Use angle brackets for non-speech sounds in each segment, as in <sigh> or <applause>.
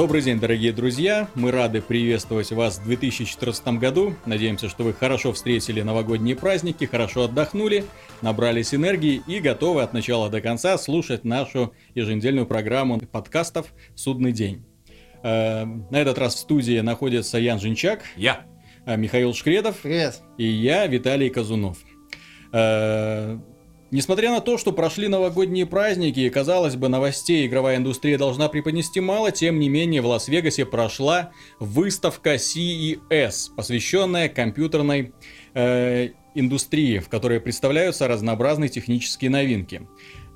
Добрый день, дорогие друзья! Мы рады приветствовать вас в 2014 году. Надеемся, что вы хорошо встретили новогодние праздники, хорошо отдохнули, набрались энергии и готовы от начала до конца слушать нашу еженедельную программу подкастов «Судный день». Э, на этот раз в студии находится Ян Жинчак. Я. э, Михаил Шкредов. Привет. И я, Виталий Казунов. Несмотря на то, что прошли новогодние праздники, и, казалось бы, новостей игровая индустрия должна преподнести мало, тем не менее в Лас-Вегасе прошла выставка CES, посвященная компьютерной э, индустрии, в которой представляются разнообразные технические новинки.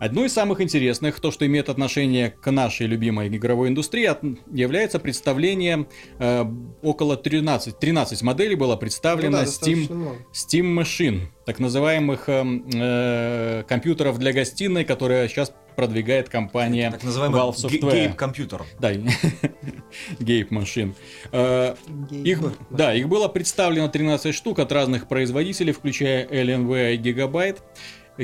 Одно из самых интересных, то, что имеет отношение к нашей любимой игровой индустрии, является представление э, около 13, 13 моделей было представлено Ну да, Steam. Steam Machine, так называемых эм, э, компьютеров для гостиной, которые сейчас продвигает компания Так называемый Valve Software. гейм-компьютер. Да, Гейп Машин. <laughs> Э, Их, Гейб. да, их было представлено 13 штук от разных производителей, включая LNV и Gigabyte.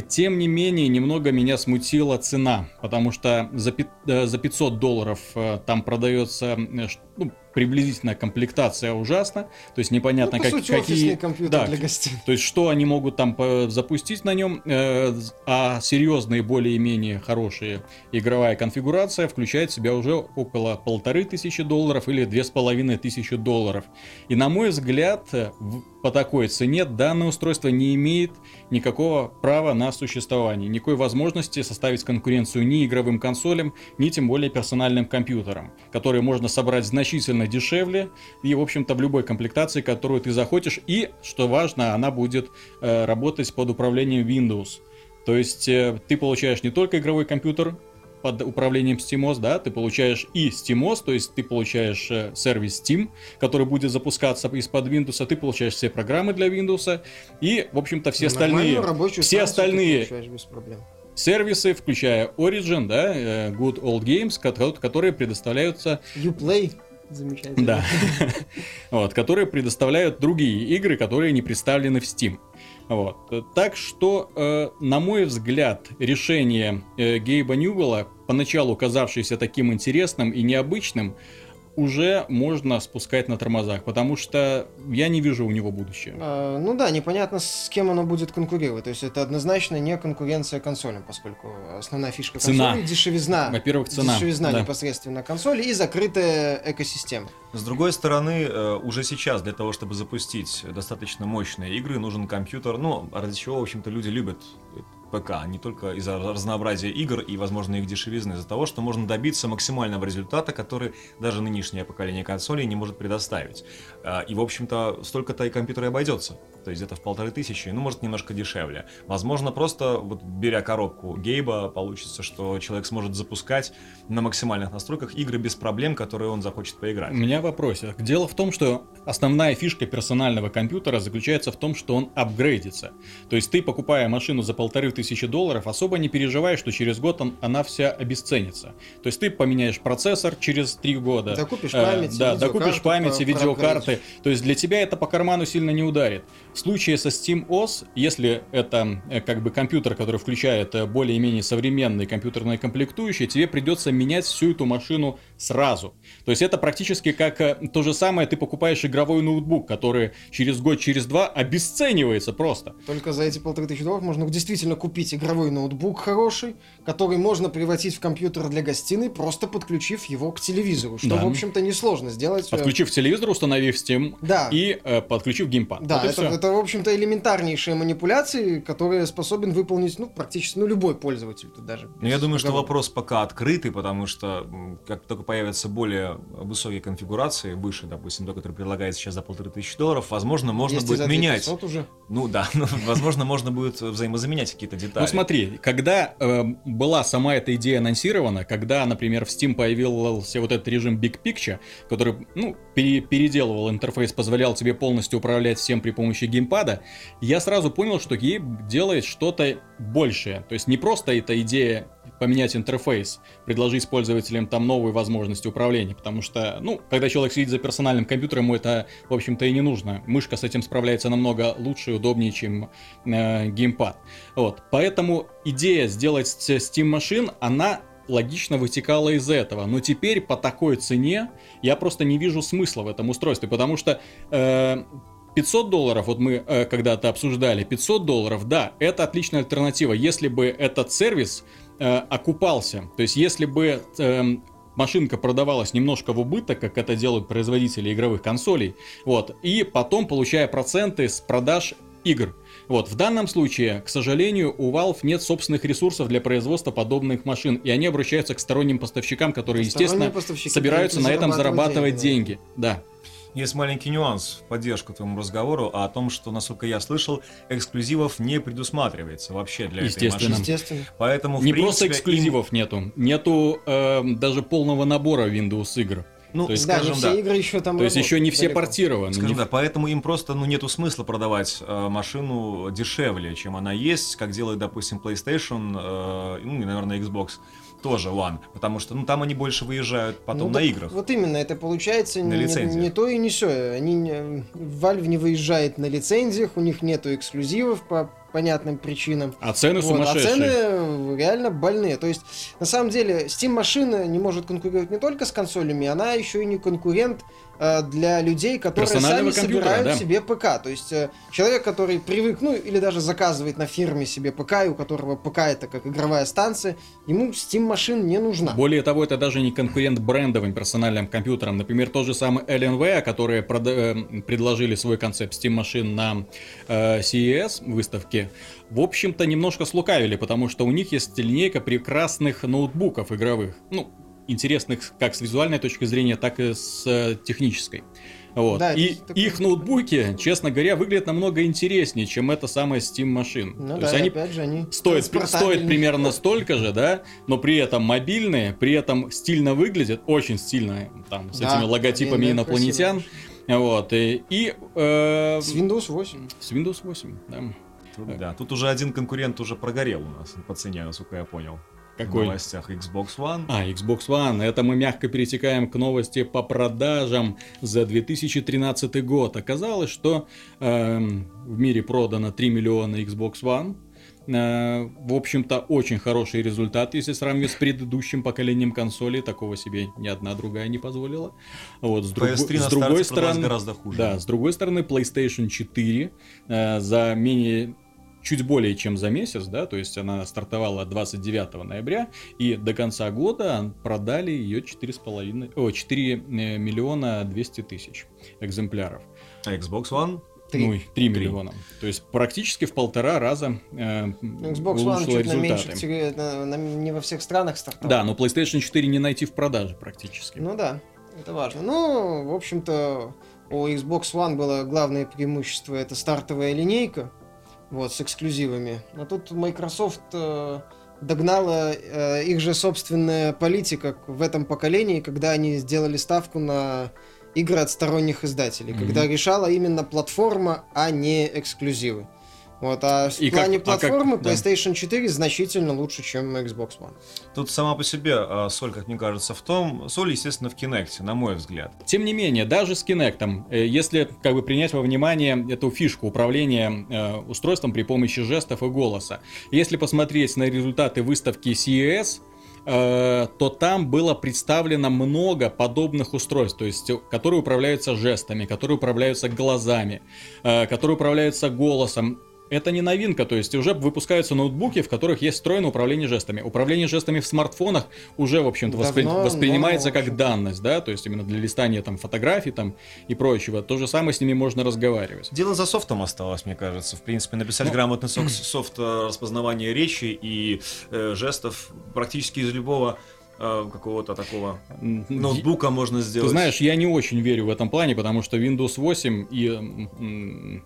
Тем не менее, немного меня смутила цена, потому что за, э, за 500 долларов э, там продается э, ну, приблизительно комплектация ужасна, то есть непонятно, ну, как- сути, какие... компьютер да, для гостей. то есть, что они могут там запустить на нем, э, а серьезные, более-менее хорошие игровая конфигурация включает в себя уже около полторы тысячи долларов или две с половиной тысячи долларов. И на мой взгляд, в- по такой цене данное устройство не имеет никакого права на существование, никакой возможности составить конкуренцию ни игровым консолям, ни тем более персональным компьютерам, которые можно собрать значительно дешевле и, в общем-то, в любой комплектации, которую ты захочешь. И, что важно, она будет э, работать под управлением Windows. То есть э, ты получаешь не только игровой компьютер под управлением SteamOS, да, ты получаешь и SteamOS, то есть ты получаешь э, сервис Steam, который будет запускаться из-под Windows, ты получаешь все программы для Windows, и, в общем-то, все остальные, Нормальную рабочую все остальные без проблем. сервисы, включая Origin, да, э, Good Old Games, ко- которые предоставляются Uplay. Замечательно. да. <laughs> вот, которые предоставляют другие игры, которые не представлены в Steam. Вот. Так что, э, на мой взгляд, решение э, Гейба Ньюэлла, поначалу казавшееся таким интересным и необычным, уже можно спускать на тормозах, потому что я не вижу у него будущего. А, ну да, непонятно, с кем оно будет конкурировать. То есть это однозначно не конкуренция консолям, поскольку основная фишка Цена. консоли дешевизна. Во-первых, цена. Дешевизна да. непосредственно консоли и закрытая экосистема. С другой стороны, э, уже сейчас для того, чтобы запустить достаточно мощные игры, нужен компьютер, ну, ради чего, в общем-то, люди любят ПК, не только из-за разнообразия игр и, возможно, их дешевизны, из-за того, что можно добиться максимального результата, который даже нынешнее поколение консолей не может предоставить. А, И, в общем-то, столько-то и компьютер и обойдется. То есть где-то в полторы тысячи, ну, может, немножко дешевле. Возможно, просто, вот беря коробку Гейба, получится, что человек сможет запускать на максимальных настройках игры без проблем, которые он захочет поиграть. У меня вопросик. Дело в том, что основная фишка персонального компьютера заключается в том, что он апгрейдится. То есть ты, покупая машину за полторы тысячи долларов, особо не переживаешь, что через год он- она вся обесценится. То есть ты поменяешь процессор через три года. Докупишь Э, память, Да, видеокарту докупишь память, по- видеокарты. То есть для тебя это по карману сильно не ударит. В случае со SteamOS, если это э, как бы компьютер, который включает э, более-менее современные компьютерные комплектующие, тебе придется менять всю эту машину сразу. То есть это практически как э, то же самое, ты покупаешь игровой ноутбук, который через год, через два обесценивается просто. Только за эти полторы тысячи долларов можно действительно купить игровой ноутбук хороший, который можно превратить в компьютер для гостиной, просто подключив его к телевизору. Что, Да. в общем-то, несложно сделать. Подключив телевизор, установив Steam Да. и э, подключив геймпад. Да, Вот это. Это, в общем-то, элементарнейшие манипуляции, которые способен выполнить, ну, практически, ну, любой пользователь тут даже. Ну, я думаю, что вопрос пока открытый, потому что как только появятся более высокие конфигурации, выше, допустим, то, который предлагается сейчас за полторы тысячи долларов, возможно, можно Есть и будет за менять. 2500 уже. Ну да, <laughs> ну, возможно, можно будет взаимозаменять какие-то детали. Ну смотри, когда э, была сама эта идея анонсирована, когда, например, в Steam появился вот этот режим Big Picture, который, ну, пере- переделывал интерфейс, позволял тебе полностью управлять всем при помощи геймпада, я сразу понял, что Gabe делает что-то большее. То есть не просто эта идея поменять интерфейс, предложить пользователям там новые возможности управления, потому что, ну, когда человек сидит за персональным компьютером, ему это, в общем-то, и не нужно. Мышка с этим справляется намного лучше и удобнее, чем э, геймпад. Вот, поэтому идея сделать Steam машин, она логично вытекало из этого. Но теперь по такой цене я просто не вижу смысла в этом устройстве, потому что э, 500 долларов, вот мы э, когда-то обсуждали, 500 долларов, да, это отличная альтернатива, если бы этот сервис э, окупался, то есть если бы э, машинка продавалась немножко в убыток, как это делают производители игровых консолей, вот, и потом получая проценты с продаж игр. Вот, в данном случае, к сожалению, у Valve нет собственных ресурсов для производства подобных машин, и они обращаются к сторонним поставщикам, которые, естественно, собираются на этом зарабатывать деньги. деньги. Да. Есть маленький нюанс в поддержку твоему разговору о том, что, насколько я слышал, эксклюзивов не предусматривается вообще для Естественно. этой машины. Естественно. Поэтому, не принципе, просто эксклюзивов им... нету, нету э, даже полного набора Windows игр. Ну, то есть, да, скажем, все да. игры еще там То есть еще не все далеко. портированы. Скажем, не... да, поэтому им просто ну, нету смысла продавать э, машину дешевле, чем она есть, как делает, допустим, PlayStation, э, ну и, наверное, Xbox тоже One, потому что ну там они больше выезжают потом ну, на играх. Вот именно, это получается на не, не то и не все. Они не, Valve не выезжает на лицензиях, у них нету эксклюзивов по понятным причинам. А цены вот, сумасшедшие. А цены реально больные. То есть, на самом деле, Steam машина не может конкурировать не только с консолями, она еще и не конкурент Э, для людей, которые сами собирают да. себе ПК. То есть э, человек, который привык, ну или даже заказывает на фирме себе ПК, и у которого ПК это как игровая станция, ему Steam машин не нужна. Более того, это даже не конкурент брендовым персональным компьютерам. Например, тот же самый LNV, которые прода- предложили свой концепт Steam машин на э, CES выставке, в общем-то немножко слукавили, потому что у них есть линейка прекрасных ноутбуков игровых. Ну, интересных как с визуальной точки зрения, так и с э, технической. Вот. Да, и такой... их ноутбуки, честно говоря, выглядят намного интереснее, чем эта самая Steam машин. Ну То да, есть они, опять же, они стоят, стоят примерно столько же, да, но при этом мобильные, при этом стильно выглядят, очень стильно, там, с да, этими логотипами инопланетян. Вот, и, и э, с Windows 8. С Windows 8, да. Тут, да, тут уже один конкурент уже прогорел у нас по цене, насколько я понял. Какой? В новостях Xbox One. А, Xbox One. Это мы мягко перетекаем к новости по продажам за 2013 год. Оказалось, что э, в мире продано 3 миллиона Xbox One. Э, в общем-то, очень хороший результат, если сравнивать с предыдущим поколением консолей. Такого себе ни одна другая не позволила. Вот, с, друг... с другой стороны, гораздо хуже. Да, с другой стороны, PlayStation 4 э, за менее чуть более чем за месяц, да, то есть она стартовала 29 ноября, и до конца года продали ее 4,5, о, 4 э, миллиона 200 тысяч экземпляров. А Xbox One? 3. Ну, 3 миллиона. То есть практически в полтора раза э, Xbox One чуть результаты. меньше, на, на, не во всех странах стартовал. Да, но PlayStation 4 не найти в продаже практически. Ну да, это важно. Ну, в общем-то, у Xbox One было главное преимущество это стартовая линейка вот, с эксклюзивами. А тут Microsoft э, догнала э, их же собственная политика в этом поколении, когда они сделали ставку на игры от сторонних издателей, mm-hmm. когда решала именно платформа, а не эксклюзивы. Вот, а в и плане как, платформы а как, PlayStation да. 4 значительно лучше, чем Xbox One. Тут сама по себе а, соль, как мне кажется, в том, соль, естественно, в Kinect, на мой взгляд. Тем не менее, даже с Kinect, э, если как бы принять во внимание эту фишку управления э, устройством при помощи жестов и голоса, если посмотреть на результаты выставки CES, э, то там было представлено много подобных устройств, то есть, которые управляются жестами, которые управляются глазами, которые управляются голосом это не новинка, то есть уже выпускаются ноутбуки, в которых есть встроенное управление жестами. Управление жестами в смартфонах уже, в общем-то, воспри... воспринимается как данность, да, то есть именно для листания там фотографий там и прочего. То же самое с ними можно разговаривать. Дело за софтом осталось, мне кажется. В принципе, написать ну, грамотный софт, <clears throat> софт э, распознавания речи и э, жестов практически из любого э, какого-то такого ноутбука можно сделать. Ты знаешь, я не очень верю в этом плане, потому что Windows 8 и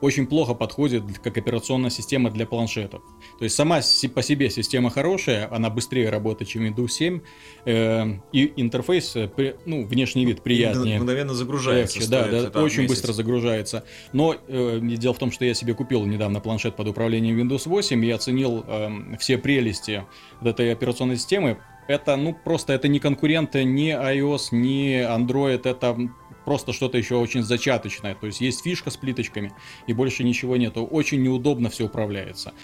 очень плохо подходит как операционная система для планшетов. То есть сама по себе система хорошая, она быстрее работает, чем Windows 7, э, и интерфейс, э, ну, внешний вид приятнее. Мгновенно загружается. Легче, да, да, очень месяц. быстро загружается. Но э, дело в том, что я себе купил недавно планшет под управлением Windows 8 и оценил э, все прелести этой операционной системы. Это, ну, просто это не конкуренты ни iOS, ни Android, это просто что-то еще очень зачаточное. То есть есть фишка с плиточками, и больше ничего нету. Очень неудобно все управляется.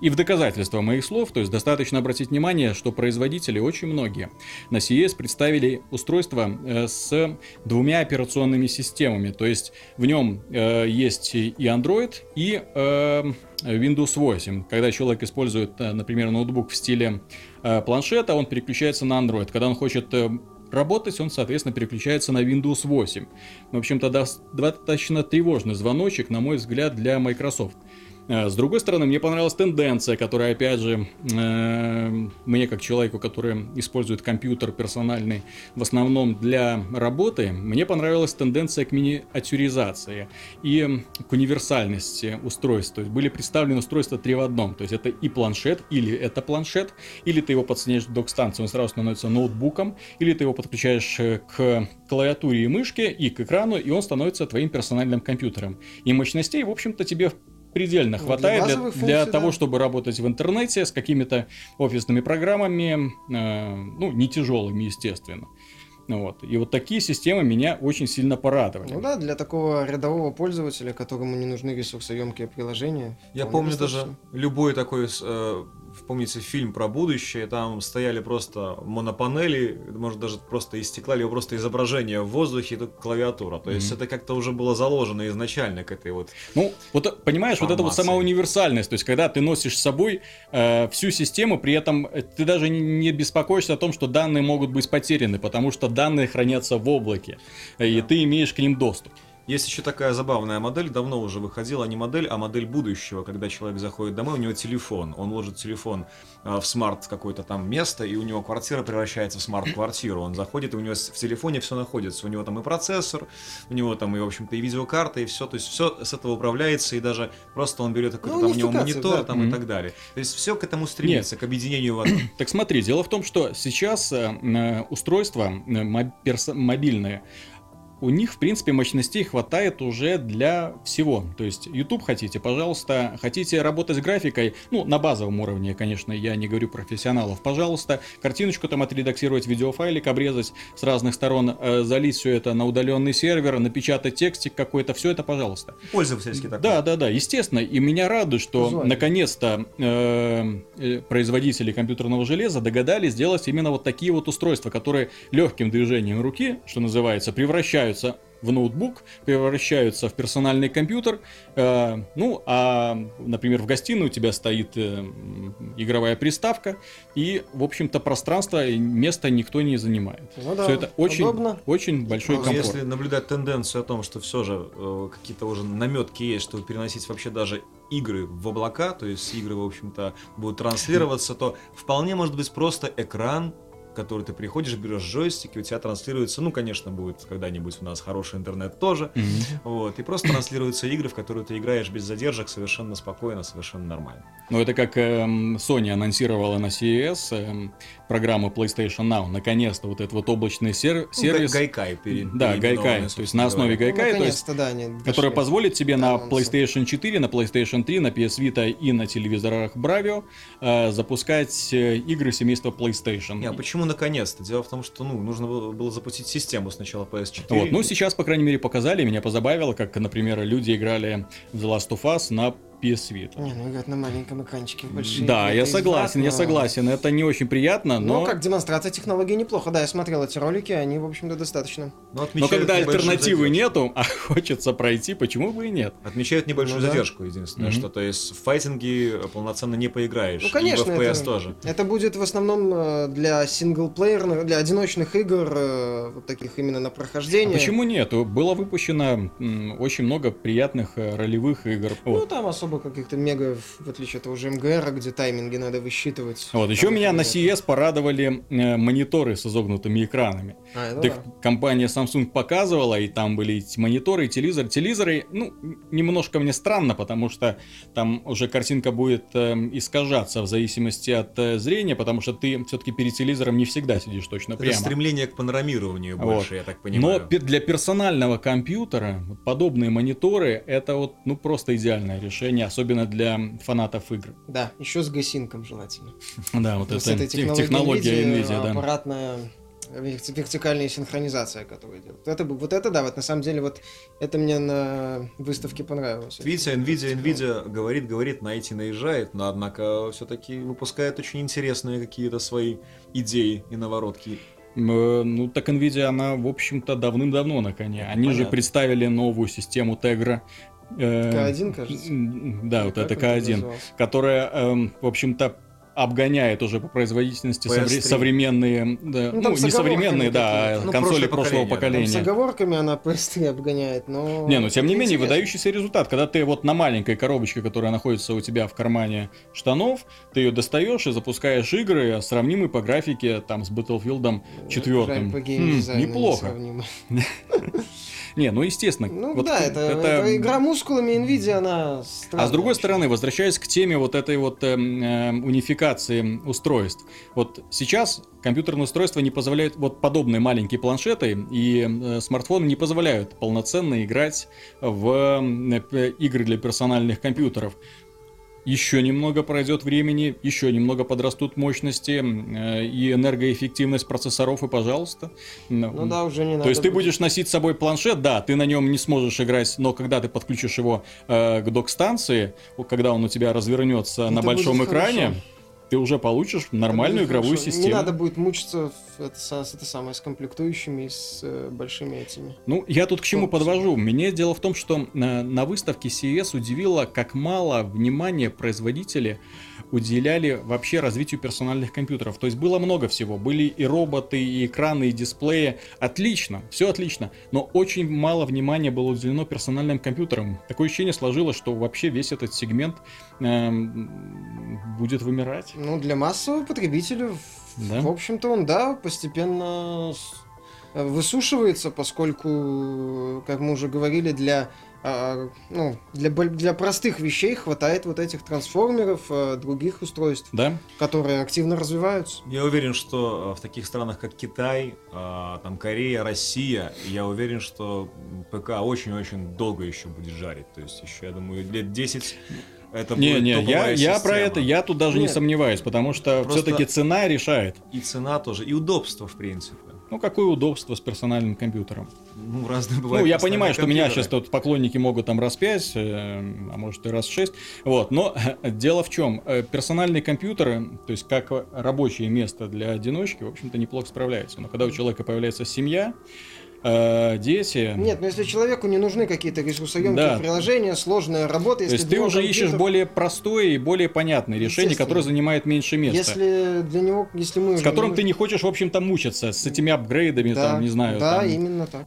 и в доказательство моих слов, то есть достаточно обратить внимание, что производители очень многие на CES представили устройство э, с двумя операционными системами, то есть в нем э, есть и Android, и э, Windows 8. Когда человек использует, э, например, ноутбук в стиле э, планшета, он переключается на Android. Когда он хочет э, работать, он, соответственно, переключается на Windows 8. В общем-то, достаточно тревожный звоночек, на мой взгляд, для Microsoft. Э, с другой стороны, мне понравилась тенденция, которая, опять же, э, мне как человеку, который использует компьютер персональный в основном для работы, мне понравилась тенденция к миниатюризации и к универсальности устройств. То есть были представлены устройства три в одном. То есть это и планшет, или это планшет, или ты его подсоединяешь к док-станции, он сразу становится ноутбуком, или ты его подключаешь э, к клавиатуре и мышке и к экрану, и он становится твоим персональным компьютером. И мощностей, в общем-то, тебе предельно ну, хватает для, для, функций, для да. того, чтобы работать в интернете с какими-то офисными программами, э, ну, не тяжелыми, естественно. Вот. И вот такие системы меня очень сильно порадовали. Ну да, для такого рядового пользователя, которому не нужны ресурсоемкие приложения. Я помню достаточно. даже любой такой э, помните фильм про будущее, там стояли просто монопанели, может даже просто из стекла, либо просто изображение в воздухе, это клавиатура. То есть mm-hmm. это как-то уже было заложено изначально к этой вот. Ну, вот понимаешь, формации. вот это вот сама универсальность, то есть когда ты носишь с собой э, всю систему, при этом ты даже не беспокоишься о том, что данные могут быть потеряны, потому что данные хранятся в облаке, да. и ты имеешь к ним доступ. Есть еще такая забавная модель, давно уже выходила, не модель, а модель будущего, когда человек заходит домой, у него телефон, он ложит телефон а, в смарт какое-то там место, и у него квартира превращается в smart-квартиру. Он заходит, и у него в телефоне все находится. У него там и процессор, у него там и, в общем-то, и видеокарта, и все. То есть все с этого управляется, и даже просто он берет какой-то ну, там у него монитор да. там mm-hmm. и так далее. То есть все к этому стремится, Нет. к объединению в <clears throat> одном. Так смотри, дело в том, что сейчас э, э устройства э, мобильные, у них, в принципе, мощностей хватает уже для всего. То есть, YouTube хотите, пожалуйста, хотите работать с графикой, ну, на базовом уровне, конечно, я не говорю профессионалов, пожалуйста, картиночку там отредактировать, видеофайлик обрезать с разных сторон, э, залить все это на удаленный сервер, напечатать текстик какой-то, все это, пожалуйста. Пользовательский такой. Да, да, да, естественно. И меня радует, что наконец-то э, э, производители компьютерного железа догадались сделать именно вот такие вот устройства, которые легким движением руки, что называется, превращают превращаются в ноутбук, превращаются в персональный компьютер. Э, ну, а, например, в гостиной у тебя стоит э, игровая приставка, и, в общем-то, пространство и место никто не занимает. Ну да, все это очень, удобно. очень большой ну, комфорт. Если наблюдать тенденцию о том, что все же э, какие-то уже наметки есть, чтобы переносить вообще даже игры в облака, то есть игры, в общем-то, будут транслироваться, то вполне может быть просто экран который ты приходишь, берешь джойстик, и у тебя транслируется, ну, конечно, будет когда-нибудь у нас хороший интернет тоже, mm-hmm. вот, и просто транслируются игры, в которые ты играешь без задержек, совершенно спокойно, совершенно нормально. Ну, это как э, Sony анонсировала на CES э, программу PlayStation Now, наконец-то вот этот вот облачный сер- ну, сервис. Гайкай перед, Да, Гайкай, то есть на основе Гайкай, ну, то есть, да, который позволит тебе на PlayStation 4, на PlayStation 3, на PS Vita и на телевизорах Bravio э, запускать э, игры семейства PlayStation. Не, а почему почему наконец-то? Дело в том, что ну, нужно было запустить систему сначала PS4. Вот, ну сейчас, по крайней мере, показали, меня позабавило, как, например, люди играли в The Last of Us на PS Vita. Не, ну играть на маленьком экранчике в большие. Да, я согласен, я согласен. Это не очень приятно, но... Ну, как демонстрация технологии неплохо. Да, я смотрел эти ролики, они, в общем-то, достаточно. Но, но когда альтернативы нету, а <laughs> хочется пройти, почему бы и нет? Отмечают небольшую ну, задержку, единственное, mm-hmm. что то есть в файтинге полноценно не поиграешь. Ну, конечно, и в FPS это, тоже. Это будет в основном э, для синглплеерных, для одиночных игр, э, вот таких именно на прохождение. А почему нет? Было выпущено очень много приятных э, ролевых игр. Ну, там особо особо каких-то мега, в отличие от того же МГР, где тайминги надо высчитывать. Вот, еще меня на CES порадовали э, мониторы с изогнутыми экранами. А, это да. компания Samsung показывала, и там были эти мониторы, и телевизор. Телевизоры, ну, немножко мне странно, потому что там уже картинка будет э, искажаться в зависимости от э, зрения, потому что ты все-таки перед телевизором не всегда сидишь точно прямо. Это стремление к панорамированию больше, вот. я так понимаю. Но для персонального компьютера подобные мониторы это вот ну просто идеальное решение особенно для фанатов игр. Да, еще с гасинком желательно. <laughs> Да, вот это технология NVIDIA. Аппаратная вертикальная синхронизация, которую делают. Это, вот это да, вот на самом деле вот это мне на выставке понравилось. Видите, Nvidia, Nvidia говорит, говорит, на эти наезжает, но однако все-таки выпускает очень интересные какие-то свои идеи и наворотки. Э, Ну, так Nvidia, она, в общем-то, давным-давно на коне. Они же Понятно. представили новую систему Tegra. э, К1, кажется. Да, вот это он К1, назывался? которая, эм, в общем-то, обгоняет уже по производительности совре- PS3. современные, да, Ну, ну, не современные, да, а Ну, консоли прошлого поколение, да. Там с поколения. оговорками она PS3 обгоняет, но... Не, ну тем не менее, интересно. выдающийся результат. Когда ты вот на маленькой коробочке, которая находится у тебя в кармане штанов, ты ее достаешь и запускаешь игры, сравнимые по графике там с Battlefield четвертым. Жаль, по Хм, неплохо. несравнимо. <laughs> Не, ну естественно. Ну вот да, это, это игра мускулами Nvidia, она странная А с другой стороны, возвращаясь к теме вот этой вот эм, эм, унификации устройств. Вот сейчас компьютерные устройства не позволяют, вот подобные маленькие планшеты и э, смартфоны не позволяют полноценно играть в м, э, игры для персональных компьютеров. Еще немного пройдет времени, еще немного подрастут мощности э, и энергоэффективность процессоров, и пожалуйста. Ну да, уже не надо. То есть ты будешь носить с собой планшет, да, ты на нем не сможешь играть, но когда ты подключишь его э, к док-станции, когда он у тебя развернется на Это большом будет экране, хорошо. Ты уже получишь нормальную игровую хорошо. Не систему. надо будет мучиться это, с, это самое, с комплектующими и с э, большими этими. Ну, я тут к чему Корпусом. подвожу? Мне дело в том, что на, на выставке CES удивило, как мало внимания производители уделяли вообще развитию персональных компьютеров. То есть было много всего. Были и роботы, и экраны, и дисплеи. Отлично, все отлично. Но очень мало внимания было уделено персональным компьютерам. Такое ощущение сложилось, что вообще весь этот сегмент эм, будет вымирать. Ну, для массового потребителя, в- Да. в общем-то, он, да, постепенно э, высушивается, поскольку, как мы уже говорили, для а, ну, для, для простых вещей хватает вот этих трансформеров, а, других устройств, Да? которые активно развиваются. Я уверен, что э, в таких странах, как Китай, э, там Корея, Россия, я уверен, что ПК очень-очень долго еще будет жарить. То есть еще, я думаю, лет 10 это Не, будет не, я, я про это, я тут даже не Нет. сомневаюсь, потому что Просто- все-таки цена решает. И цена тоже, и удобство, в принципе. Ну, какое удобство с персональным компьютером. Ну, разные Ну, бывают. я персональные понимаю, что меня компьютеры. сейчас тут поклонники могут там раз пять, э, а может и раз шесть. Вот, но <laughs> дело в чем? Персональные компьютеры, то есть как рабочее место для одиночки, в общем-то, неплохо справляются. Но когда у человека появляется семья, э, дети... Нет, но если человеку не нужны какие-то ресурсоемкие Да. приложения, сложная работа, То если есть ты уже ищешь компьютер- более простое и более понятное решение, которое занимает меньше места. Если для него, если мы С которым не ты не хочешь, в общем-то, мучиться, с этими апгрейдами, Да, там, не знаю. Да, там, именно так.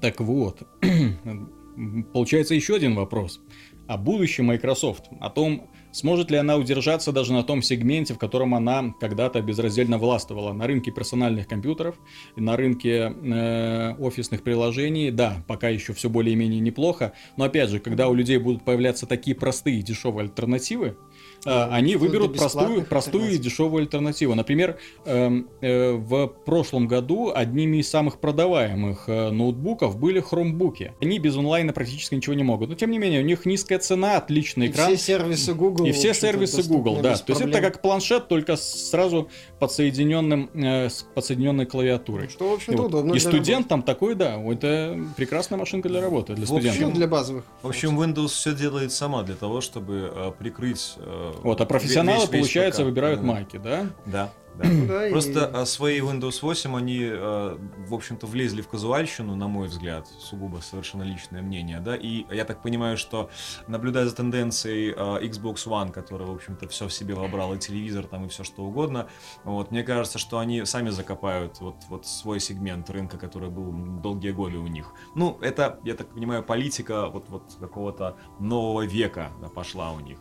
Так вот, <clears throat> получается еще один вопрос. О будущем Microsoft, о том, сможет ли она удержаться даже на том сегменте, в котором она когда-то безраздельно властвовала, на рынке персональных компьютеров, на рынке э, офисных приложений. Да, пока еще все более-менее неплохо, но опять же, когда у людей будут появляться такие простые и дешевые альтернативы, они вплоть до выберут простую, простую и дешевую альтернативу. Например, эм, э, в прошлом году одними из самых продаваемых э, ноутбуков были хромбуки. Они без онлайна практически ничего не могут. Но тем не менее, у них низкая цена, отличный И экран. все сервисы Google. И все сервисы Google, да. То есть это как планшет, только сразу подсоединенным, э, с подсоединенной клавиатурой. Что, в И, общем-то, вот. удобно И для студент там такой, да, это прекрасная машинка для работы, для В общем, работы. студентов. Для базовых. В общем, Windows все делает сама для того, чтобы прикрыть... Вот, а профессионалы, весь- весь получается, ПК. выбирают Да. майки, да? Да, да. Ну да, и- Просто э, свои Windows 8 они, э, в общем-то, влезли в казуальщину, на мой взгляд, сугубо совершенно личное мнение, да, и я так понимаю, что, наблюдая за тенденцией э, Xbox One, которая, в общем-то, все в себе вобрал, и телевизор там, и все что угодно, вот, мне кажется, что они сами закопают вот, вот свой сегмент рынка, который был долгие годы у них. Ну, это, я так понимаю, политика вот, вот какого-то нового века да, пошла у них.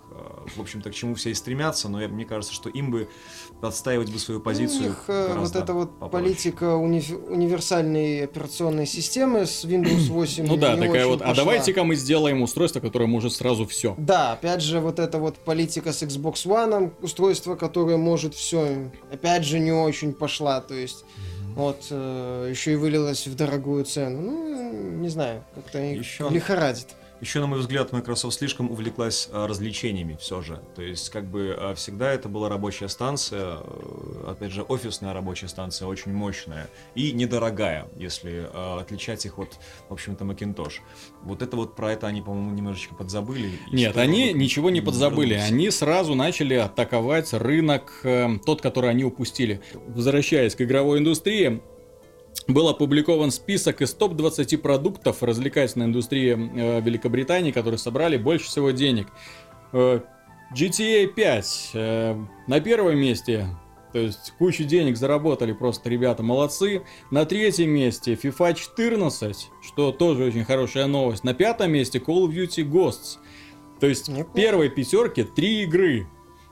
В общем-то, к чему все и стремятся, но я- мне кажется, что им бы отстаивать бы свою позицию У них э, вот эта вот попроще. политика униф- универсальной операционной системы с Windows <clears throat> 8 Ну да, не такая очень вот, а пошла. давайте-ка мы сделаем устройство, которое может сразу все. Да, опять же, вот эта вот политика с Xbox One, устройство, которое может все, опять же, не очень пошла, то есть вот еще и вылилась в дорогую цену. Ну, не знаю, как-то их Ещё- лихорадит. Еще, на мой взгляд, Microsoft слишком увлеклась а, развлечениями все же. То есть, как бы а, всегда это была рабочая станция, э, опять же, офисная рабочая станция, очень мощная и недорогая, если а, отличать их от, в общем-то, Macintosh. Вот это вот про это они, по-моему, немножечко подзабыли. Нет, они вот ничего не подзабыли. вернулись. Они сразу начали атаковать рынок, э, тот, который они упустили. Возвращаясь к игровой индустрии, был опубликован список из топ-20 продуктов развлекательной индустрии э, Великобритании, которые собрали больше всего денег. Э, GTA 5 э, на первом месте, то есть кучу денег заработали просто ребята, молодцы. На третьем месте FIFA 14, что тоже очень хорошая новость. На пятом месте Call of Duty Ghosts. То есть в Неплохо. первой пятерке три игры.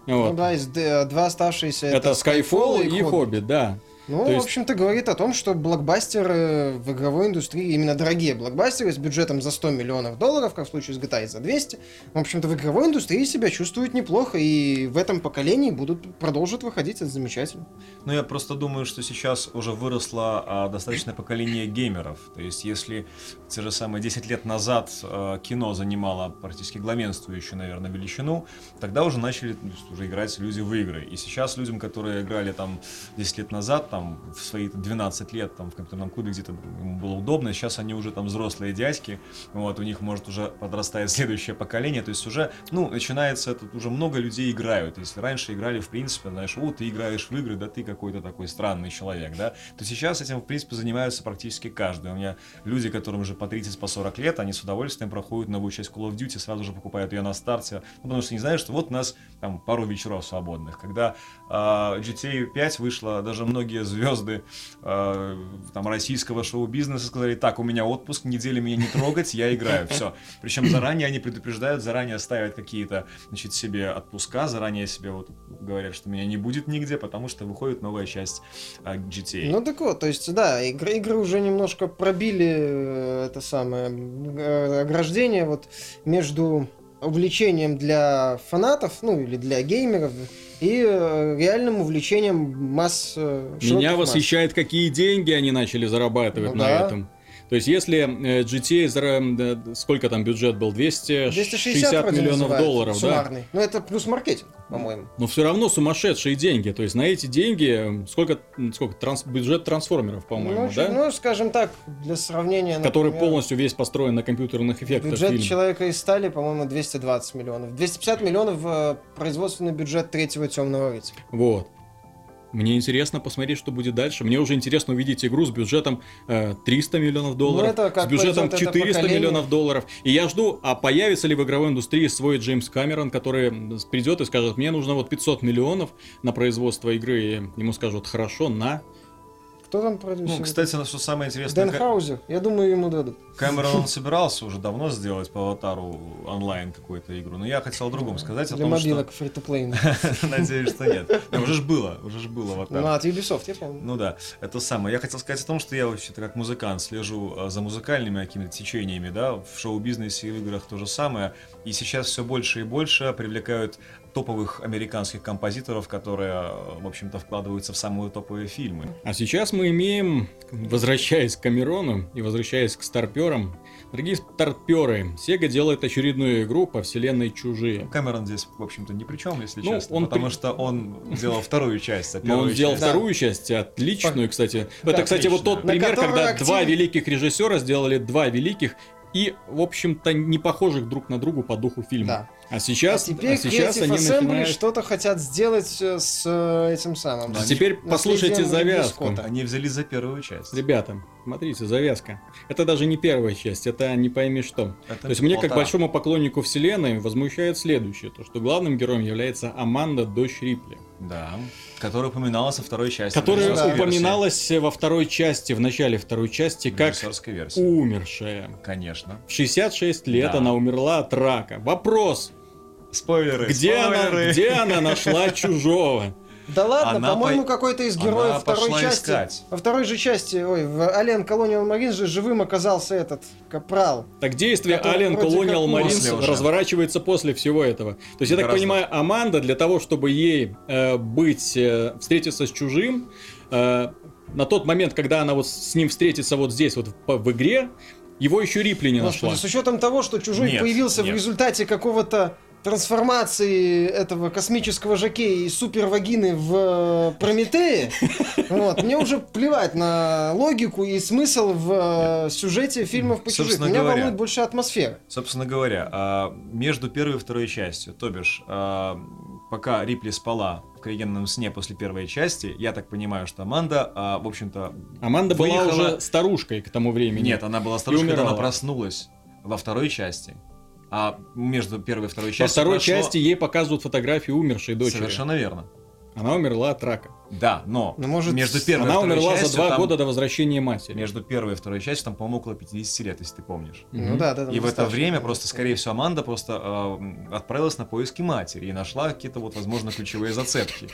Ну Вот. да, из д- два оставшиеся Это Skyfall и Hobbit. Hobbit, да. Ну, То в есть- общем-то, говорит о том, что блокбастеры в игровой индустрии, именно дорогие блокбастеры с бюджетом за 100 миллионов долларов, как в случае с GTA за 200, в общем-то, в игровой индустрии себя чувствуют неплохо, и в этом поколении будут продолжить выходить, это замечательно. Ну, я просто думаю, что сейчас уже выросло а, достаточное поколение геймеров. То есть, если те же самые 10 лет назад а, кино занимало практически главенствующую, наверное, величину, тогда уже начали уже играть люди в игры. И сейчас людям, которые играли там 10 лет назад, там, в свои 12 лет, там, в компьютерном клубе где-то ему было удобно, сейчас они уже там взрослые дядьки, вот, у них, может, уже подрастает <laughs> следующее поколение, то есть уже, ну, начинается, тут уже много людей играют. Если раньше играли, в принципе, знаешь, о, ты играешь в игры, да ты какой-то такой странный человек, да, то сейчас этим, в принципе, занимаются практически каждый. У меня люди, которым уже по 30, по 40 лет, они с удовольствием проходят новую часть Call of Duty, сразу же покупают ее на старте, ну, потому что не знают, что вот у нас там пару вечеров свободных. Когда а, GTA 5 вышла, даже многие звезды а, там российского шоу-бизнеса сказали, так, у меня отпуск, недели меня не трогать, я играю, все. Причем заранее они предупреждают, заранее ставят какие-то, значит, себе отпуска, заранее себе вот говорят, что меня не будет нигде, потому что выходит новая часть а, GTA. Ну так вот, то есть, да, игры, игры уже немножко пробили э, это самое э, ограждение вот между увлечением для фанатов, ну или для геймеров, и э, реальным увлечением масс. э, Меня масс. восхищает, какие деньги они начали зарабатывать Ну на да. этом. То есть, если э, GTA, да, сколько там бюджет был? 260 260 вроде миллионов долларов, да? суммарный. Ну это плюс маркетинг, по-моему. Но все равно сумасшедшие деньги. То есть, на эти деньги, э, сколько, сколько транс- бюджет трансформеров, по-моему, ну, да? ну, скажем так, для сравнения. Который например, полностью весь построен на компьютерных эффектах Бюджет фильма. человека из стали, по-моему, 220 миллионов. 250 миллионов э, производственный бюджет третьего темного рыцаря. Вот. Мне интересно посмотреть, что будет дальше. Мне уже интересно увидеть игру с бюджетом э, 300 миллионов долларов, Ну, это с бюджетом пойдет это 400 поколение. миллионов долларов. И я жду, а появится ли в игровой индустрии свой Джеймс Камерон, который придет и скажет, мне нужно вот 500 миллионов на производство игры. И ему скажут, хорошо, на. Кто там продюсер? Ну, кстати, на что самое интересное, Дэн Хаузер. Я думаю, ему дадут. Кэмерон он <laughs> собирался уже давно сделать по аватару онлайн какую-то игру, но я хотел о другом сказать, о Для том, что... мобилок фри to play. Надеюсь, что нет. Уже ж было, уже ж было аватар. Ну, от Ubisoft, я помню. Ну да, это самое. Я хотел сказать о том, что я вообще-то как музыкант слежу а, за музыкальными какими-то течениями, да, в шоу-бизнесе и в играх то же самое. И сейчас все больше и больше привлекают топовых американских композиторов, которые, а, в общем-то, вкладываются в самые топовые фильмы. А сейчас мы имеем, возвращаясь к Камерону и возвращаясь к старперам, дорогие старперы, Sega делает очередную игру по вселенной Чужие. Кэмерон здесь, в общем-то, ни при чем, если Ну, честно, он потому при- что он сделал вторую часть, а Но он сделал часть- вторую часть, отличную, кстати. Да, Это, кстати, вот тот отлично. Пример, когда актив- два великих режиссера сделали два великих и, в общем-то, не похожих друг на другу по духу фильма. Да. А сейчас, а теперь а сейчас Creative они Assembly начинают... что-то хотят сделать э, с э, этим самым. Да, А теперь послушайте завязку. Скотта. Они взяли за первую часть. Ребята, смотрите, завязка. Это даже не первая часть, это не пойми что. Это То есть мне, как большому поклоннику вселенной, возмущает следующее, то что главным героем является Аманда Дочь Рипли, Да, которая упоминалась во второй части. которая версии. упоминалась во второй части, в начале второй части, как версии. умершая. Конечно. В 66 лет Да. она умерла от рака. Вопрос, Спойлеры. где она, спойлеры. где она <laughs> нашла чужого? Да ладно, Она по-моему, по- какой-то из она героев второй пошла части. искать. Во второй же части, ой, в Alien Colonial Marines же живым оказался этот капрал. Так действие Alien вроде Colonial после Marines уже. разворачивается после всего этого. То есть, я так Гораздо. понимаю, Аманда для того, чтобы ей э, быть, э, встретиться с чужим, э, на тот момент, когда она вот с ним встретится вот здесь, вот в, в игре, Его еще Рипли не Господи, нашла. с учетом того, что чужой Нет, появился нет. в результате какого-то трансформации этого космического жокея из супервагины в э, Прометея, <laughs> вот, мне уже плевать на логику и смысл в э, сюжете фильмов по чужих. Собственно Меня говоря. волнует больше атмосфера. Собственно говоря, а, между первой и второй частью, то бишь, а, пока Рипли спала в криогенном сне после первой части, я так понимаю, что Аманда, а, в общем-то... Аманда была выехала- уже старушкой к тому времени. Нет, она была старушкой, когда она проснулась во второй части. А между первой и второй Во частью второй прошло- части ей показывают фотографии умершей дочери. Совершенно верно. Она умерла от рака. Да, но Ну, может, между первой Она и второй умерла за частью два там- года до возвращения матери. Между первой и второй частью там, по-моему, около 50 лет, если ты помнишь. Ну да, да. И в это время просто, скорее всего, Аманда просто э, отправилась на поиски матери и нашла какие-то вот, возможно, ключевые зацепки.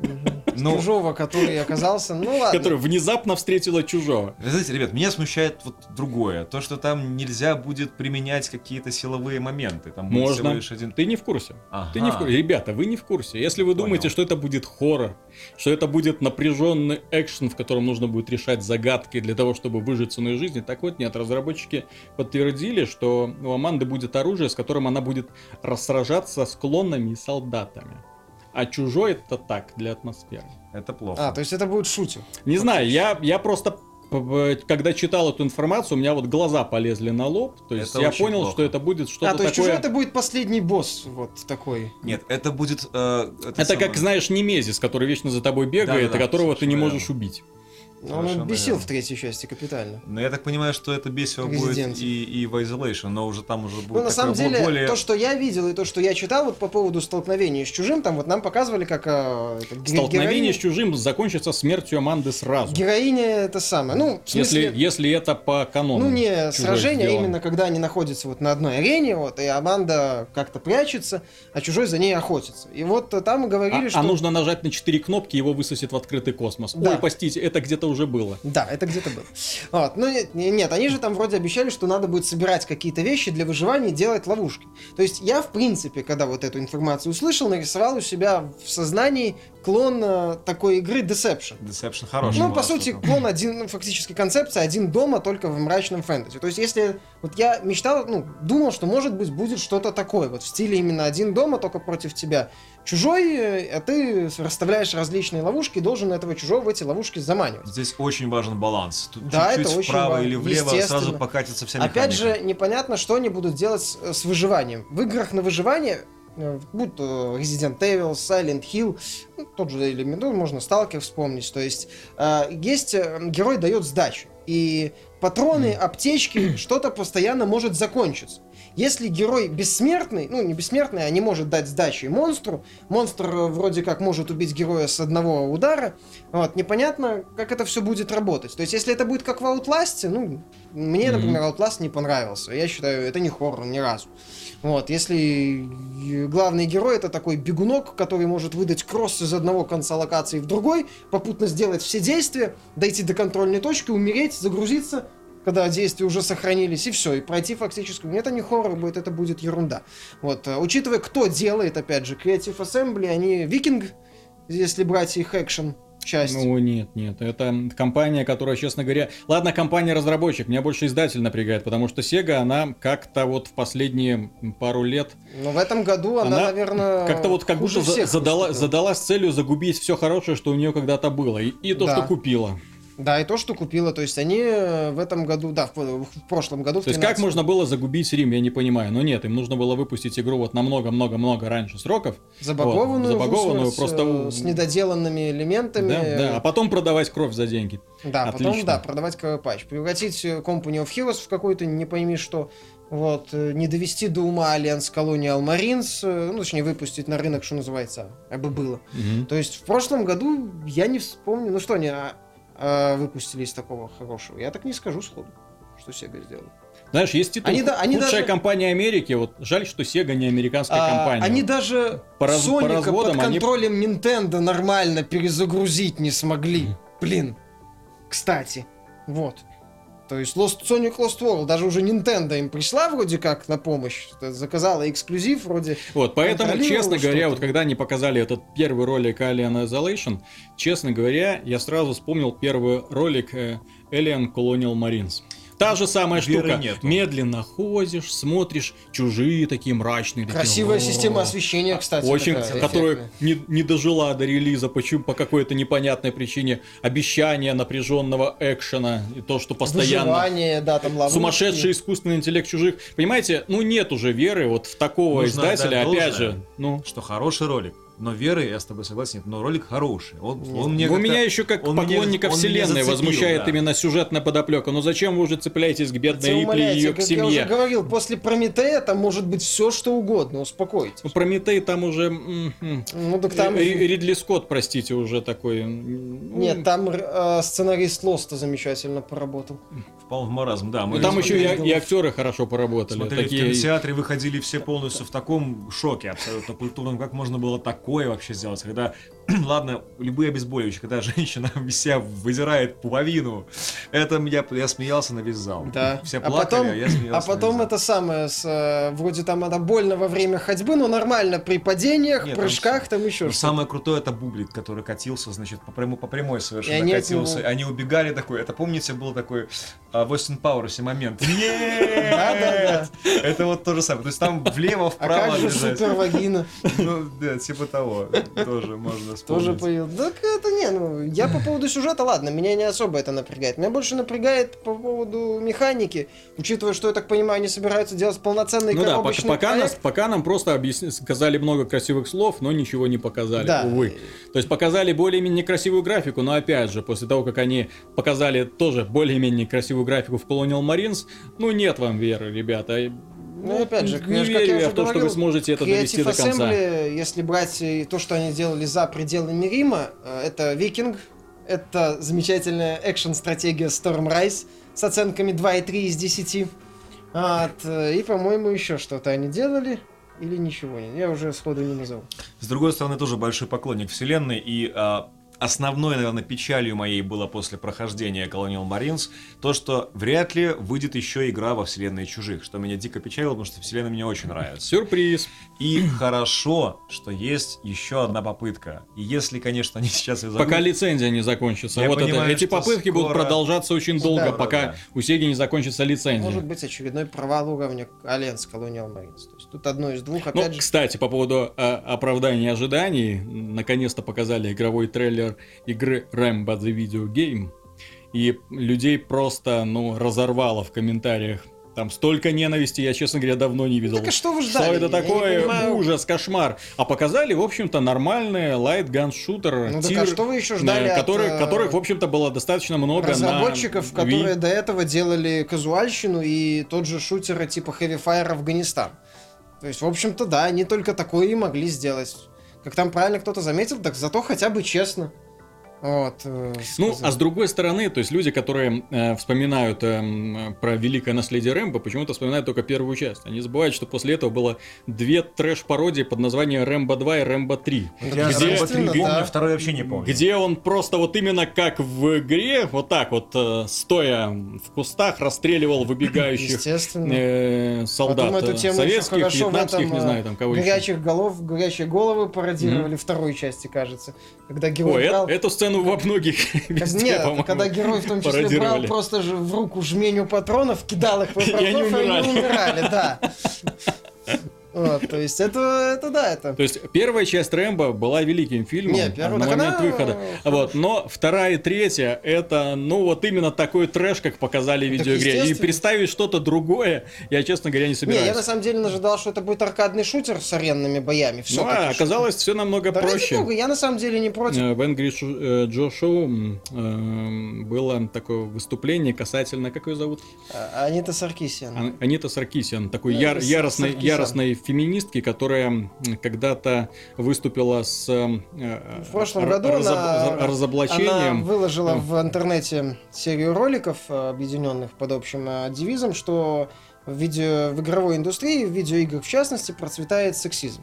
Мгм. Ну, Чужого, который оказался, ну ладно. Которая внезапно встретила чужого. Вы знаете, ребят, меня смущает вот другое. То, что там нельзя будет применять какие-то силовые моменты. Там Можно. один... Ты не в курсе. Ага. Ты не в курсе. Ребята, вы не в курсе. Если вы думаете, Понял. что это будет хоррор, что это будет напряженный экшен, в котором нужно будет решать загадки для того, чтобы выжить ценой жизни, так вот нет. Разработчики подтвердили, что у Аманды будет оружие, с которым она будет рассражаться с клонами и солдатами. А чужой это так, для атмосферы. Это плохо. А, то есть это будет шутер. Не знаю, я, я просто, когда читал эту информацию, у меня вот глаза полезли на лоб. То есть Это я понял, плохо. что это будет что-то А, то есть такое... чужой это будет последний босс, вот такой. Нет, это будет... э, Это самое- как, знаешь, Немезис, который вечно за тобой бегает, Да-да-да, и которого ты не можешь убить. Но он бесил верно. в третьей части капитально. Но я так понимаю, что это бесиво будет и, и в Isolation, но уже там уже будет Ну, на самом деле, более... то, что я видел и то, что я читал вот по поводу столкновения с чужим, там вот нам показывали, как э, Столкновение героиня- с чужим закончится смертью Аманды сразу. Героиня это самое. Ну, в смысле, Если, если это по канону. ну не сражение, а именно когда они находятся вот на одной арене, вот, и Аманда как-то прячется, а чужой за ней охотится. И вот там говорили, А, что... а нужно нажать на четыре кнопки, его высосет в открытый космос. Да. Ой, простите, это где-то уже было. Да, это где-то было. Вот. Ну, нет, не- нет, они же там вроде обещали, что надо будет собирать какие-то вещи для выживания и делать ловушки. То есть я, в принципе, когда вот эту информацию услышал, нарисовал у себя в сознании клон э, такой игры Deception. Deception хороший. Ну, по сути, штука. клон один, ну, фактически концепция один дома, только в мрачном фэнтези. То есть, если вот я мечтал, ну, думал, что может быть будет что-то такое, вот в стиле именно один дома, только против тебя чужой, э, а ты расставляешь различные ловушки и должен этого чужого в эти ловушки заманивать. Здесь очень важен баланс. Тут Да, чуть-чуть это очень вправо важно, или влево сразу покатится вся Опять механика. же, непонятно, что они будут делать с, с выживанием. В играх на выживание, э, будь то Resident Evil, Silent Hill, ну, тот же элемент, ну, можно Сталкер вспомнить, то есть э, есть, э, герой дает сдачу, и патроны, аптечки, <clears throat> что-то постоянно может закончиться. Если герой бессмертный, ну не бессмертный, а не может дать сдачи монстру, монстр э, вроде как может убить героя с одного удара, вот, непонятно, как это все будет работать. То есть, если это будет как в Outlast, ну, мне, Мгм. например, Outlast не понравился. Я считаю, это не хоррор ни разу. Вот, если э, главный герой это такой бегунок, который может выдать кросс из одного конца локации в другой, попутно сделать все действия, дойти до контрольной точки, умереть, загрузиться, когда действия уже сохранились, и все, и пройти фактически. Это не хоррор будет, это будет ерунда. Вот, э, учитывая, кто делает, опять же, Creative Assembly, они викинг, если брать их экшен часть. Ну нет, нет, это компания, которая, честно говоря... Ладно, компания-разработчик, меня больше издатель напрягает, потому что Sega, она как-то вот в последние пару лет Но в этом году она, Она наверное, как-то вот как будто задала, выступила. задалась целью загубить все хорошее, что у нее когда-то было, и, и то, Да. что купила. Да, и то, что купила. То есть они э, в этом году, да, в, в прошлом году, То есть как 13-м. можно было загубить Рим, я не понимаю. Но нет, им нужно было выпустить игру вот намного-много-много раньше сроков. забагованную, Вот, забагованную, просто с недоделанными элементами. Да, да, а потом продавать кровь за деньги. Да, потом, Отлично. да, продавать патч. Превратить э, Company of Heroes в какой-то не пойми что. Вот, э, не довести до ума Альянс Marines, э, ну, точнее, выпустить на рынок, что называется, а бы было. Мгм. То есть в прошлом году я не вспомню, ну что они а, выпустили из такого хорошего. Я так не скажу сходу, что Sega сделал. Знаешь, есть титул Они да- они «Лучшая даже- компания Америки». Вот жаль, что Sega не американская А, компания. Они даже По раз- по Соника под разводам они- контролем Nintendo нормально перезагрузить не смогли. Блин. Кстати. Вот. То есть Lost, Sonic Lost World, даже уже Nintendo им пришла вроде как на помощь, заказала эксклюзив вроде. Вот, поэтому, честно говоря, вот когда они показали этот первый ролик Alien Isolation, честно говоря, я сразу вспомнил первый ролик э, Alien Colonial Marines. Та же самая Веры штука. нету. Медленно ходишь, смотришь, чужие такие мрачные. такие, Красивая «О». система освещения, кстати. Очень, такая которая не, не дожила до релиза, почему по какой-то непонятной причине обещания напряженного экшена и то, что постоянно Выживание, да, там ловушки. сумасшедший искусственный интеллект чужих. Понимаете, ну нет уже веры вот в такого Нужно издателя, опять же. Ну, Что хороший ролик. Но веры, я с тобой согласен, но ролик хороший. Он, он мне у меня еще как он поклонника он меня вселенной зацепил, возмущает да. именно сюжетная подоплека. Ну зачем вы уже цепляетесь к бедной Рипли и ее к как я уже семье? говорил, после Прометея там может быть все, что угодно, успокойтесь. Ну, Прометей там уже... м, м, Ну так там... Ри- Ридли Скотт, простите, уже такой... ну, Нет, там э, сценарист Лоста замечательно поработал. Впал в маразм, да. Мы ну, там еще и, и актеры хорошо поработали. смотрели в Такие... кинотеатре, выходили все полностью в таком шоке абсолютно культурном. Как можно было такое вообще сделать, когда, <clears throat> ладно, любые обезболивающие, когда <laughs> женщина из себя выдирает пуповину, это меня, я смеялся на весь зал. Да. Все А плакали, потом- а я А смеялся на потом это самое, с, э, вроде там это больно во время ходьбы, но нормально при падениях, Нет, там прыжках, всё. там еще что-то. самое крутое это бублик, который катился, значит, по прямой, по прямой совершенно И они катился. него- Они убегали такой. Это помните, был такой а, в Остин Пауэрсе момент. <laughs> Да-да-да. <laughs> Это вот то же самое. То есть там влево, А вправо как же бежать. супер вагина? Ну, да, типа того. Тоже можно Тоже вспомнить. появился. Так это не, ну, я по поводу сюжета, ладно, меня не особо это напрягает. Меня больше напрягает по поводу механики, учитывая, что, я так понимаю, они собираются делать полноценный Ну да, пока, пока, нас, пока нам просто объясни- сказали много красивых слов, но ничего не показали, Да. увы. То есть показали более-менее красивую графику, но опять же, после того, как они показали тоже более-менее красивую графику в Colonial Marines, ну нет вам веры, ребята. Ну, опять же, не я верю я в то, что вы говорил, сможете это довести до конца. Assembly, если брать и то, что они делали за пределами Рима, э, это Викинг, это замечательная экшн-стратегия Storm Rise с оценками 2,3 из 10. Вот, э, и, по-моему, еще что-то они делали. Или ничего. Я уже сходу не назову. С другой стороны, тоже большой поклонник вселенной, и а, основной, наверное, печалью моей было после прохождения Colonial Marines то, что вряд ли выйдет еще игра во вселенной чужих, что меня дико печалило, потому что вселенная мне очень нравится. Сюрприз. И хорошо, что есть еще одна попытка. И если, конечно, они сейчас и Пока лицензия не закончится. Я вот это- понимаю, эти что попытки будут скоро- продолжаться очень долго, Да, пока да. у Сеги не закончится лицензия. Может быть, очередной провал уровня Alliance Colonial Marines. То есть тут одно из двух, Ну, опять же. кстати, по поводу э, оправдания ожиданий, наконец-то показали игровой трейлер игры Rambo The Video Game, и людей просто, ну, разорвало в комментариях. Там столько ненависти, я, честно говоря, давно не видел. Так а что вы Что ждали? это Я не такое? Ужас, кошмар. А показали, в общем-то, нормальный light gun shooter, Ну так тир, а что вы еще э, ждали от, который- э, которых, в общем-то, было достаточно много разработчиков, на которые до этого делали казуальщину и тот же шутеры типа Heavy Fire Афганистан. То есть, в общем-то, да, они только такое и могли сделать. Как там правильно кто-то заметил, так зато хотя бы честно. Вот. э, Ну, а с другой стороны, то есть люди, которые э, вспоминают эм, про великое наследие Рэмбо, почему-то вспоминают только первую часть. Они забывают, что после этого было две трэш-пародии под названием Рэмбо 2 и Рэмбо 3. Ну, Я Где- Рэмбо три естественно, помню, да. второй вообще не помню. Где он просто вот именно как в игре, вот так вот, э, стоя в кустах, расстреливал выбегающих э, солдат Потом эту э, тему советских, еще хорошо в вьетнамских, этом, не э, знаю, там кого еще. Горячих голов, горячие головы пародировали второй части, кажется. Когда герой Ой, брал... э- эту сцену во многих <laughs> везде, Нет, когда герой в том числе брал просто же в руку жменю патронов, кидал их в <laughs> И они умирали, да. <laughs> Вот, то есть это, это да, это... То есть первая часть Рэмбо была великим фильмом Не, первая- на момент она, выхода. Вот, но вторая и третья это, ну вот именно такой трэш, как показали в видеоигре. И представить что-то другое, я, честно говоря, не Не, собираюсь. я на самом деле ожидал, что это будет аркадный шутер с аренными боями. Все Ну, а оказалось все намного да проще. бога, я на самом деле не против. Э, В Angry э, Joe Show э, было такое выступление касательно, как ее зовут? А- Анита Саркисян. Ан- Анита Саркисян, такой Да, яр- Саркисян. яростной феминистки, которая когда-то выступила с э, В прошлом р- году разоб- она- Она разоблачением. выложила Ну. в интернете серию роликов, э, объединенных под общим э, девизом, что в, видео, в игровой индустрии, в видеоиграх в частности, процветает сексизм.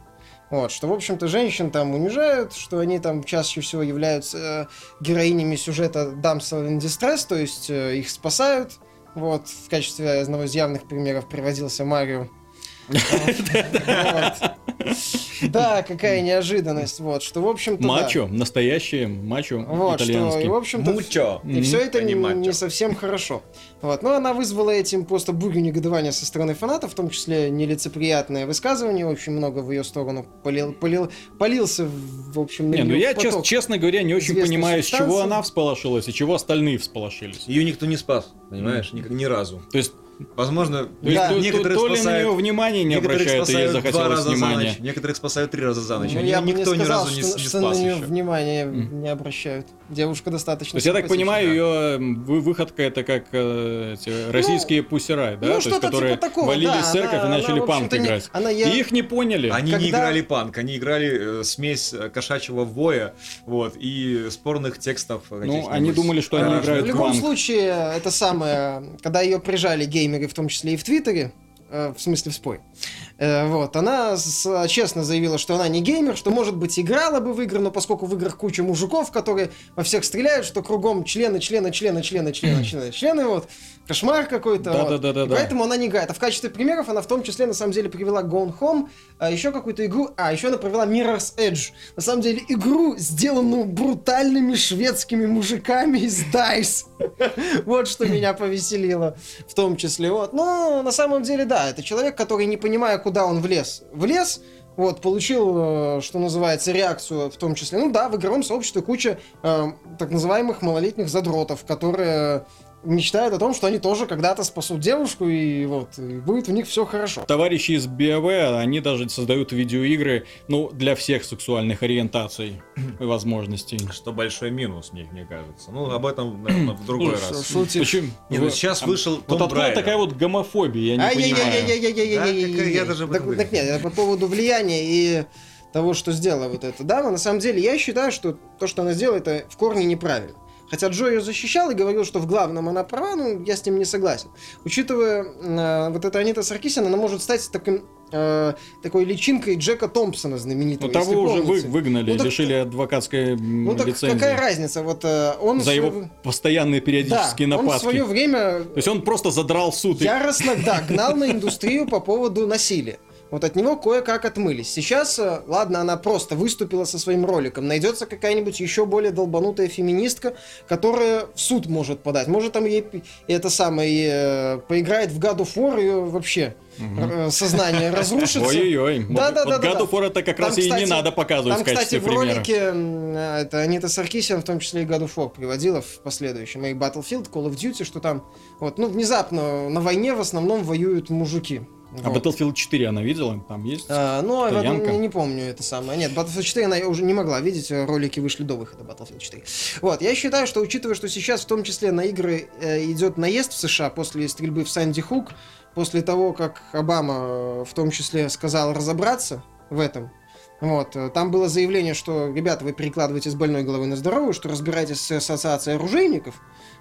Вот, что, в общем-то, женщин там унижают, что они там чаще всего являются э, героинями сюжета Damsel in Distress, то есть э, их спасают. Вот, в качестве одного из явных примеров приводился Марио. Да, какая неожиданность, вот, что, в общем-то. Мачо, настоящие мачо Вот, что, и, итальянский. в общем-то, Мучо. и все это не совсем хорошо. Вот. Но она вызвала этим просто бурю негодования со стороны фанатов, в том числе нелицеприятное высказывание, очень много в ее сторону полил, полил, полился, в общем, Не, ну я, чес- поток. честно говоря, не очень понимаю, с чего она всполошилась и чего остальные всполошились. Ее никто не спас, понимаешь, ни, ни разу. То есть, Возможно, Да. то- то- некоторые то ли на спасают- нее внимания не обращают, и ей спасают два захотелось раза за внимания. ночь, некоторых спасают три раза за ночь. Ну, я бы не никто ни сказал, разу не, что, не что на спас нее еще. внимание не обращают. Девушка достаточно То есть, я так понимаю, ее вы- выходка это как э, эти российские пусерай, да? ну, То есть, которые типа такого, валили да, в церковь она- и начали она, панк общем-то, не- играть. она я- И их не поняли. Они не Когда- играли панк, они играли э, смесь э, кошачьего воя вот, и спорных текстов. Ну, они думали, что они играют В любом панк. случае, это самое, когда ее прижали геймеры, в том числе и в Твиттере, э, в смысле в спой, вот, она с- честно заявила, что она не геймер, что, может быть, играла бы в игры, но поскольку в играх куча мужиков, которые во всех стреляют, что кругом члены, члены, члены, члены, члены, <clears throat> члены, члены, вот, кошмар какой-то. вот. Да-да-да-да-да. И Поэтому она не играет. А в качестве примеров она в том числе, на самом деле, привела Gone Home, а еще какую-то игру, а, еще она провела Mirror's Edge. На самом деле, игру, сделанную брутальными шведскими мужиками из DICE. <laughs> Вот что меня повеселило в том числе. Вот. Но на самом деле, да, это человек, который, не понимая, куда он влез, влез, вот, получил, э, что называется, реакцию, в том числе, ну да, в игровом сообществе куча э, так называемых малолетних задротов, которые мечтают о том, что они тоже когда-то спасут девушку, и вот, и будет в них все хорошо. Товарищи из БВ, они даже создают видеоигры, ну, для всех сексуальных ориентаций и возможностей. Что большой минус, мне, мне кажется. Ну, об этом, наверное, в другой раз. Шутишь. Почему? Не, ну, сейчас вышел Том Вот откуда такая вот гомофобия, я не понимаю. Так нет, по поводу влияния и того, что сделала вот эта дама, на самом деле я считаю, что то, что она сделала, это в корне неправильно. Хотя Джо ее защищал и говорил, что в главном она права, ну, я с ним не согласен. Учитывая э, вот эта Анита Саркисян, она может стать таким, э, такой личинкой Джека Томпсона знаменитого. Ну, того уже вы, выгнали, Ну, так- лишили адвокатской Ну так лицензии. какая разница? Вот э, он За его постоянные периодические да, он в нападки. свое время То есть он просто задрал суд. и- яростно, да, гнал на индустрию по поводу насилия. Вот от него кое-как отмылись. Сейчас, э, ладно, она просто выступила со своим роликом. Найдется какая-нибудь еще более долбанутая феминистка, которая в суд может подать. Может, там ей это самое э, поиграет в God of War, ее вообще э, сознание <laughs> разрушится. Ой-ой-ой. Да-да-да-да-да. Вот God of War это как Там, раз и не надо показывать Там, в качестве кстати, в ролике это Анита Саркисян, в том числе и God of War, приводила в последующем. И Battlefield, Call of Duty, что там, вот, ну, внезапно на войне в основном воюют мужики. А Вот. Battlefield 4 она видела? Там есть? А, ну, я Янка? не, не помню это самое. Нет, Battlefield 4 она уже не могла видеть, ролики вышли до выхода Battlefield 4. Вот, я считаю, что учитывая, что сейчас в том числе на игры э, идет наезд в США после стрельбы в Санди Хук, после того, как Обама э, в том числе сказал разобраться в этом, вот, э, там было заявление, что, ребята, вы перекладываете с больной головы на здоровую, что разбираетесь с ассоциацией оружейников.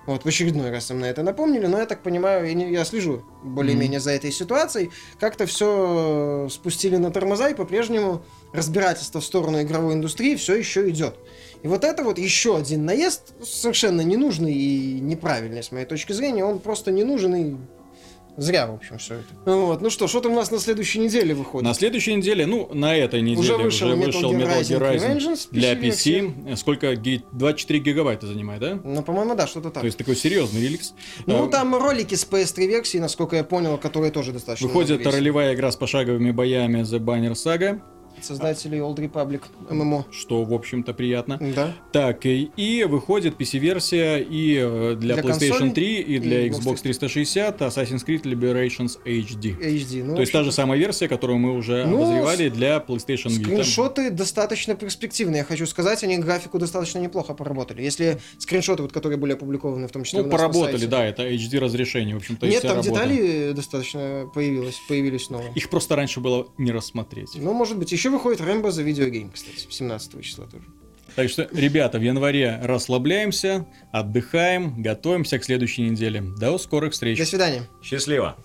Вот, в очередной раз им на это напомнили, но я так понимаю, я, не- я слежу более-менее за этой ситуацией. Как-то все спустили на тормоза, и по-прежнему разбирательство в сторону игровой индустрии все еще идет. И вот это вот еще один наезд, совершенно ненужный и неправильный, с моей точки зрения. Он просто не нужен и зря, в общем, все это. Вот. Ну что, что там у нас на следующей неделе выходит? На следующей неделе, ну, на этой неделе Уже уже вышел вышел, Metal Gear Metal Gear Rising Rising для. PC. Сколько? Ги- 24 гигабайта занимает, да? Ну, по-моему, да, что-то так. То есть такой серьезный релиз. Ну, Э, там ролики с PS3 версии, насколько я понял, которые тоже достаточно Выходит ролевая игра с пошаговыми боями The Banner Saga, Создатели Old Republic ММО. что, в общем-то, приятно. Да. Так, и, и выходит PC-версия и э, для, Для PlayStation консолей 3, и для и Xbox 360 Assassin's Creed Liberations HD. HD. Ну, То есть та же самая версия, которую мы уже Ну, обозревали для PlayStation Vita. Скриншоты достаточно перспективные, я хочу сказать, они графику достаточно неплохо поработали. Если скриншоты, вот, которые были опубликованы, в том числе Ну, поработали, сайте. да, это HD разрешение, в общем-то, Нет, там работа. детали достаточно появилось, появились новые. Их просто раньше было не рассмотреть. Ну, может быть, еще выходит Рэмбо за видеогейм, кстати, 17 числа тоже. Так что, ребята, в январе расслабляемся, отдыхаем, готовимся к следующей неделе. До скорых встреч. До свидания. Счастливо.